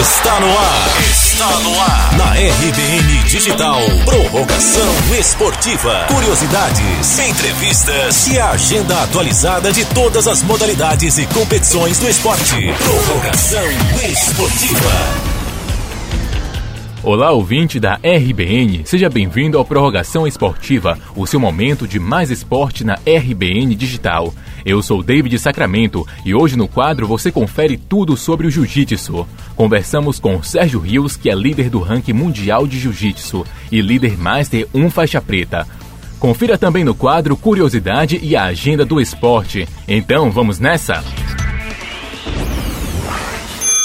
Está no ar. Está no ar. Na RBN Digital. Prorrogação esportiva. Curiosidades, entrevistas e a agenda atualizada de todas as modalidades e competições do esporte. Prorrogação esportiva. Olá, ouvinte da RBN, seja bem-vindo ao Prorrogação Esportiva, o seu momento de mais esporte na RBN Digital. Eu sou David Sacramento e hoje no quadro você confere tudo sobre o Jiu-Jitsu. Conversamos com Sérgio Rios, que é líder do ranking mundial de Jiu-Jitsu e líder Master 1 faixa preta. Confira também no quadro Curiosidade e a Agenda do Esporte. Então, vamos nessa?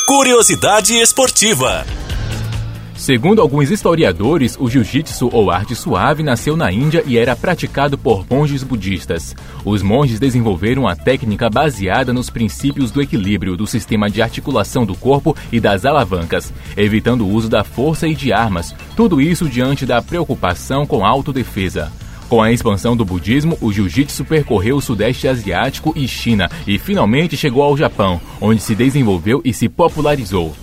Curiosidade esportiva. Segundo alguns historiadores, o jiu-jitsu ou arte suave nasceu na Índia e era praticado por monges budistas. Os monges desenvolveram a técnica baseada nos princípios do equilíbrio, do sistema de articulação do corpo e das alavancas, evitando o uso da força e de armas, tudo isso diante da preocupação com a autodefesa. Com a expansão do budismo, o jiu-jitsu percorreu o Sudeste Asiático e China e finalmente chegou ao Japão, onde se desenvolveu e se popularizou.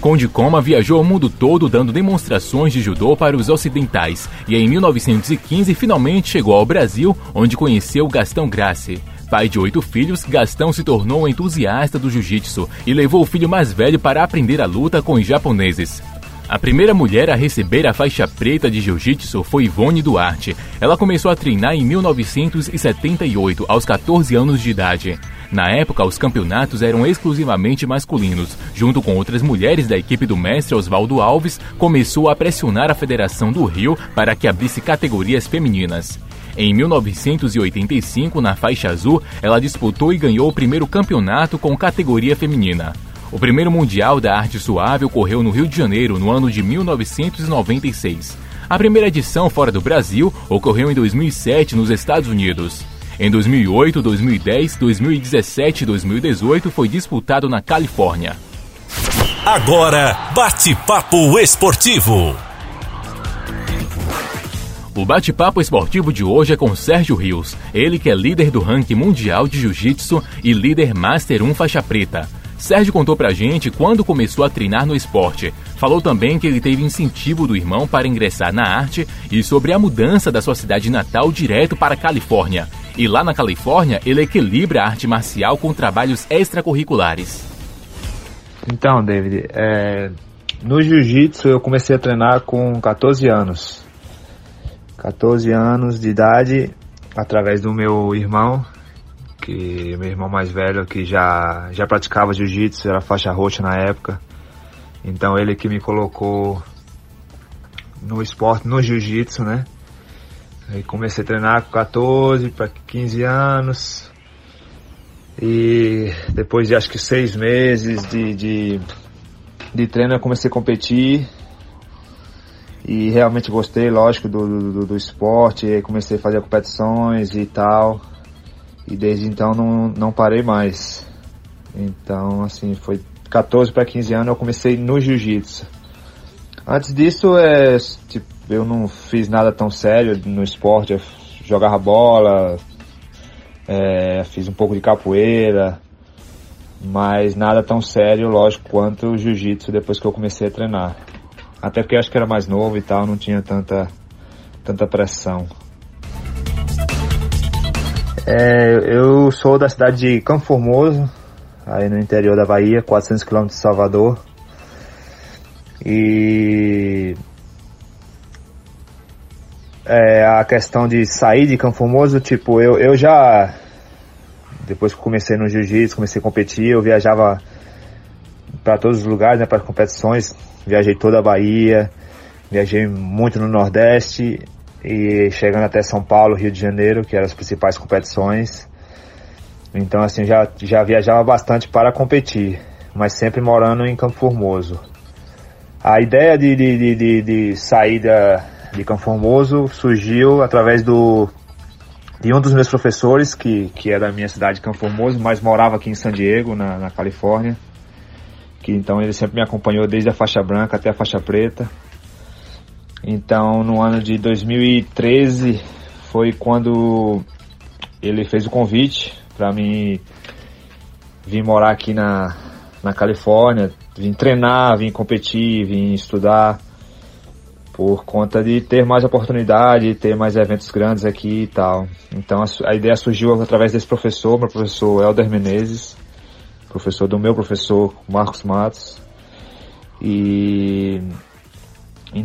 Conde Koma viajou o mundo todo dando demonstrações de judô para os ocidentais e em 1915 finalmente chegou ao Brasil, onde conheceu Gastão Gracie. Pai de oito filhos, Gastão se tornou um entusiasta do jiu-jitsu e levou o filho mais velho para aprender a luta com os japoneses. A primeira mulher a receber a faixa preta de jiu-jitsu foi Ivone Duarte. Ela começou a treinar em 1978, aos 14 anos de idade. Na época, os campeonatos eram exclusivamente masculinos. Junto com outras mulheres da equipe do mestre Oswaldo Alves, começou a pressionar a Federação do Rio para que abrisse categorias femininas. Em 1985, na faixa azul, ela disputou e ganhou o primeiro campeonato com categoria feminina. O primeiro Mundial da Arte Suave ocorreu no Rio de Janeiro no ano de 1996. A primeira edição fora do Brasil ocorreu em 2007 nos Estados Unidos. Em 2008, 2010, 2017 e 2018 foi disputado na Califórnia. Agora, bate-papo esportivo. O bate-papo esportivo de hoje é com Sérgio Rios, ele que é líder do ranking mundial de jiu-jitsu e líder Master 1 faixa preta. Sérgio contou pra gente quando começou a treinar no esporte. Falou também que ele teve incentivo do irmão para ingressar na arte e sobre a mudança da sua cidade natal direto para a Califórnia. E lá na Califórnia, ele equilibra a arte marcial com trabalhos extracurriculares. Então, David, é, no jiu-jitsu eu comecei a treinar com 14 anos. 14 anos de idade, através do meu irmão, que meu irmão mais velho que já já praticava jiu-jitsu, era faixa roxa na época. Então ele que me colocou no esporte, no jiu-jitsu, né? Aí comecei a treinar com 14 para 15 anos. E depois de acho que seis meses de, de, de treino eu comecei a competir. E realmente gostei, lógico, do, do, do esporte. Comecei a fazer competições e tal. E desde então não, não parei mais. Então, assim, foi 14 para 15 anos eu comecei no jiu-jitsu. Antes disso, é, tipo, eu não fiz nada tão sério no esporte. Eu jogava bola, é, fiz um pouco de capoeira, mas nada tão sério, lógico, quanto o jiu-jitsu depois que eu comecei a treinar. Até porque eu acho que era mais novo e tal, não tinha tanta, tanta pressão. É, eu sou da cidade de Campo Formoso, aí no interior da Bahia, 400 km de Salvador. E é, a questão de sair de Campo Formoso, tipo, eu, eu já depois que comecei no jiu-jitsu, comecei a competir, eu viajava para todos os lugares, né, para competições. Viajei toda a Bahia, viajei muito no Nordeste e chegando até São Paulo, Rio de Janeiro, que eram as principais competições. Então assim, já, já viajava bastante para competir, mas sempre morando em Campo Formoso. A ideia de, de, de, de sair da, de Campo Formoso surgiu através do de um dos meus professores, que, que é da minha cidade, Campo Formoso, mas morava aqui em San Diego, na, na Califórnia. Que então ele sempre me acompanhou desde a faixa branca até a faixa preta. Então, no ano de 2013 foi quando ele fez o convite para mim vir morar aqui na, na Califórnia, vim treinar, vim competir, vim estudar por conta de ter mais oportunidade, ter mais eventos grandes aqui e tal. Então a, a ideia surgiu através desse professor, meu professor Helder Menezes, professor do meu professor Marcos Matos. E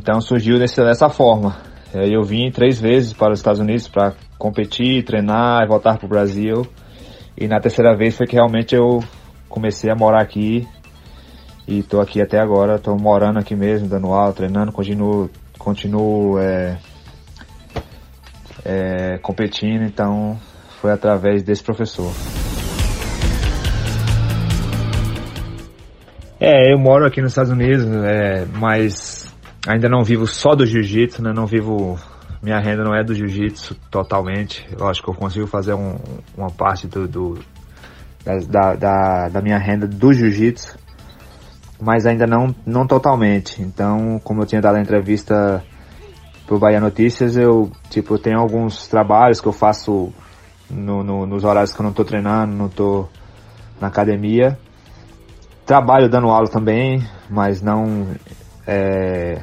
então surgiu desse, dessa forma. Eu vim três vezes para os Estados Unidos para competir, treinar e voltar para o Brasil. E na terceira vez foi que realmente eu comecei a morar aqui e tô aqui até agora, tô morando aqui mesmo, dando aula, treinando, continuo, continuo é, é, competindo, então foi através desse professor. É, eu moro aqui nos Estados Unidos, é, mas ainda não vivo só do jiu-jitsu, né? Não vivo. Minha renda não é do jiu-jitsu totalmente. Eu acho que eu consigo fazer um, uma parte do, do da, da, da minha renda do jiu-jitsu mas ainda não, não totalmente. Então, como eu tinha dado a entrevista pro Bahia Notícias, eu, tipo, tenho alguns trabalhos que eu faço no, no, nos horários que eu não tô treinando, não tô na academia. Trabalho dando aula também, mas não é,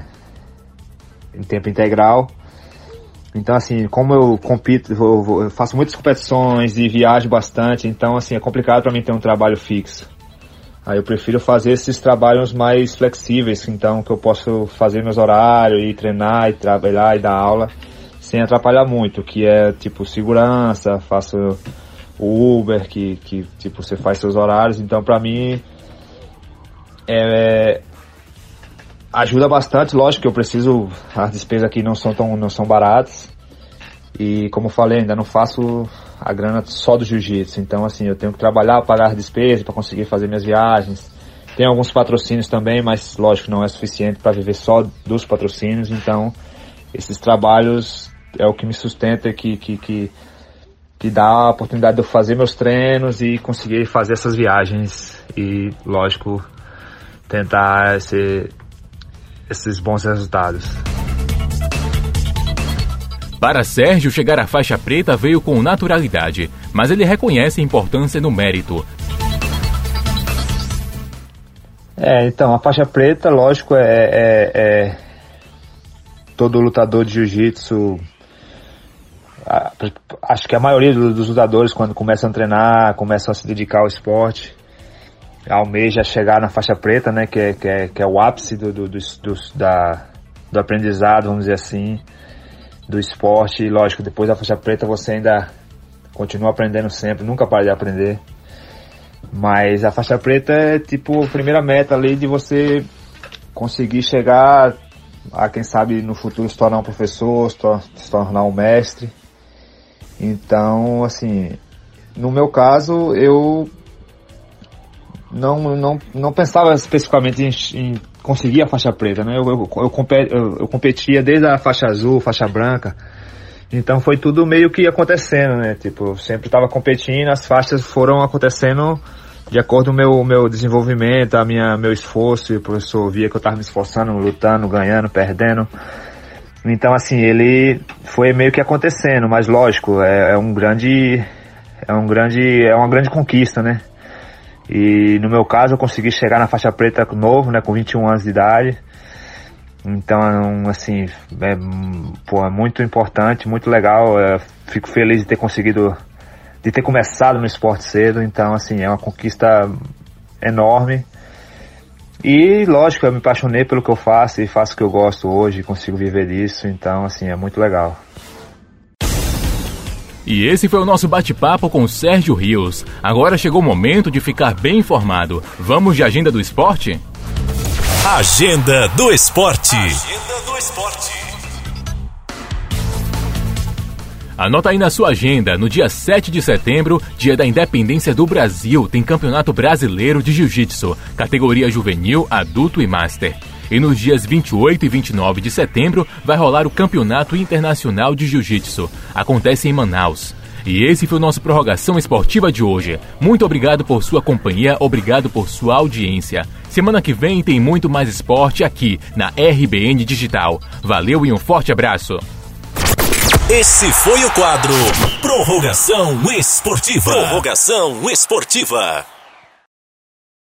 em tempo integral. Então, assim, como eu compito, eu, faço muitas competições e viajo bastante, então, assim, é complicado para mim ter um trabalho fixo. Aí eu prefiro fazer esses trabalhos mais flexíveis, então que eu posso fazer meus horários e treinar e trabalhar e dar aula sem atrapalhar muito, que é tipo segurança, faço o Uber, que, que tipo você faz seus horários, então para mim é, ajuda bastante, lógico que eu preciso, as despesas aqui não são tão não são baratas. E como eu falei, ainda não faço a grana só do jiu-jitsu. Então, assim, eu tenho que trabalhar, pagar as despesas para conseguir fazer minhas viagens. Tem alguns patrocínios também, mas lógico não é suficiente para viver só dos patrocínios. Então, esses trabalhos é o que me sustenta, que, que, que, que dá a oportunidade de eu fazer meus treinos e conseguir fazer essas viagens. E, lógico, tentar esse, esses bons resultados. Para Sérgio, chegar à faixa preta veio com naturalidade, mas ele reconhece a importância do mérito. É, então, a faixa preta, lógico, é, é, é todo lutador de jiu-jitsu. Acho que a maioria dos lutadores, quando começam a treinar, começam a se dedicar ao esporte, almeja chegar na faixa preta, né, que é, que é, que é o ápice do, do, do, do, da, do aprendizado, vamos dizer assim do esporte. E lógico, depois da faixa preta você ainda continua aprendendo sempre, nunca para de aprender. Mas a faixa preta é tipo a primeira meta ali de você conseguir chegar a quem sabe no futuro se tornar um professor, se tornar um mestre. Então, assim, no meu caso, eu não, não, não pensava especificamente em, em conseguir a faixa preta, né? Eu, eu, eu, eu, competia desde a faixa azul, faixa branca. Então foi tudo meio que acontecendo, né? Tipo, eu sempre estava competindo, as faixas foram acontecendo de acordo com o meu, meu desenvolvimento, a minha, meu esforço, e o professor via que eu estava me esforçando, lutando, ganhando, perdendo. Então assim, ele foi meio que acontecendo, mas lógico, é, é um grande, é um grande, é uma grande conquista, né? E no meu caso eu consegui chegar na faixa preta novo, né, com 21 anos de idade. Então, assim, é, pô, é muito importante, muito legal. Eu fico feliz de ter conseguido, de ter começado no esporte cedo. Então, assim, é uma conquista enorme. E, lógico, eu me apaixonei pelo que eu faço e faço o que eu gosto hoje, consigo viver disso. Então, assim, é muito legal. E esse foi o nosso bate-papo com Sérgio Rios. Agora chegou o momento de ficar bem informado. Vamos de agenda do esporte? Agenda do esporte. Agenda do esporte. Anota aí na sua agenda, no dia 7 de setembro, dia da independência do Brasil, tem Campeonato Brasileiro de Jiu-Jitsu, categoria juvenil, adulto e master. E nos dias 28 e 29 de setembro vai rolar o Campeonato Internacional de Jiu-Jitsu. Acontece em Manaus. E esse foi o nosso prorrogação esportiva de hoje. Muito obrigado por sua companhia, obrigado por sua audiência. Semana que vem tem muito mais esporte aqui na RBN Digital. Valeu e um forte abraço. Esse foi o quadro Prorrogação Esportiva. Prorrogação Esportiva.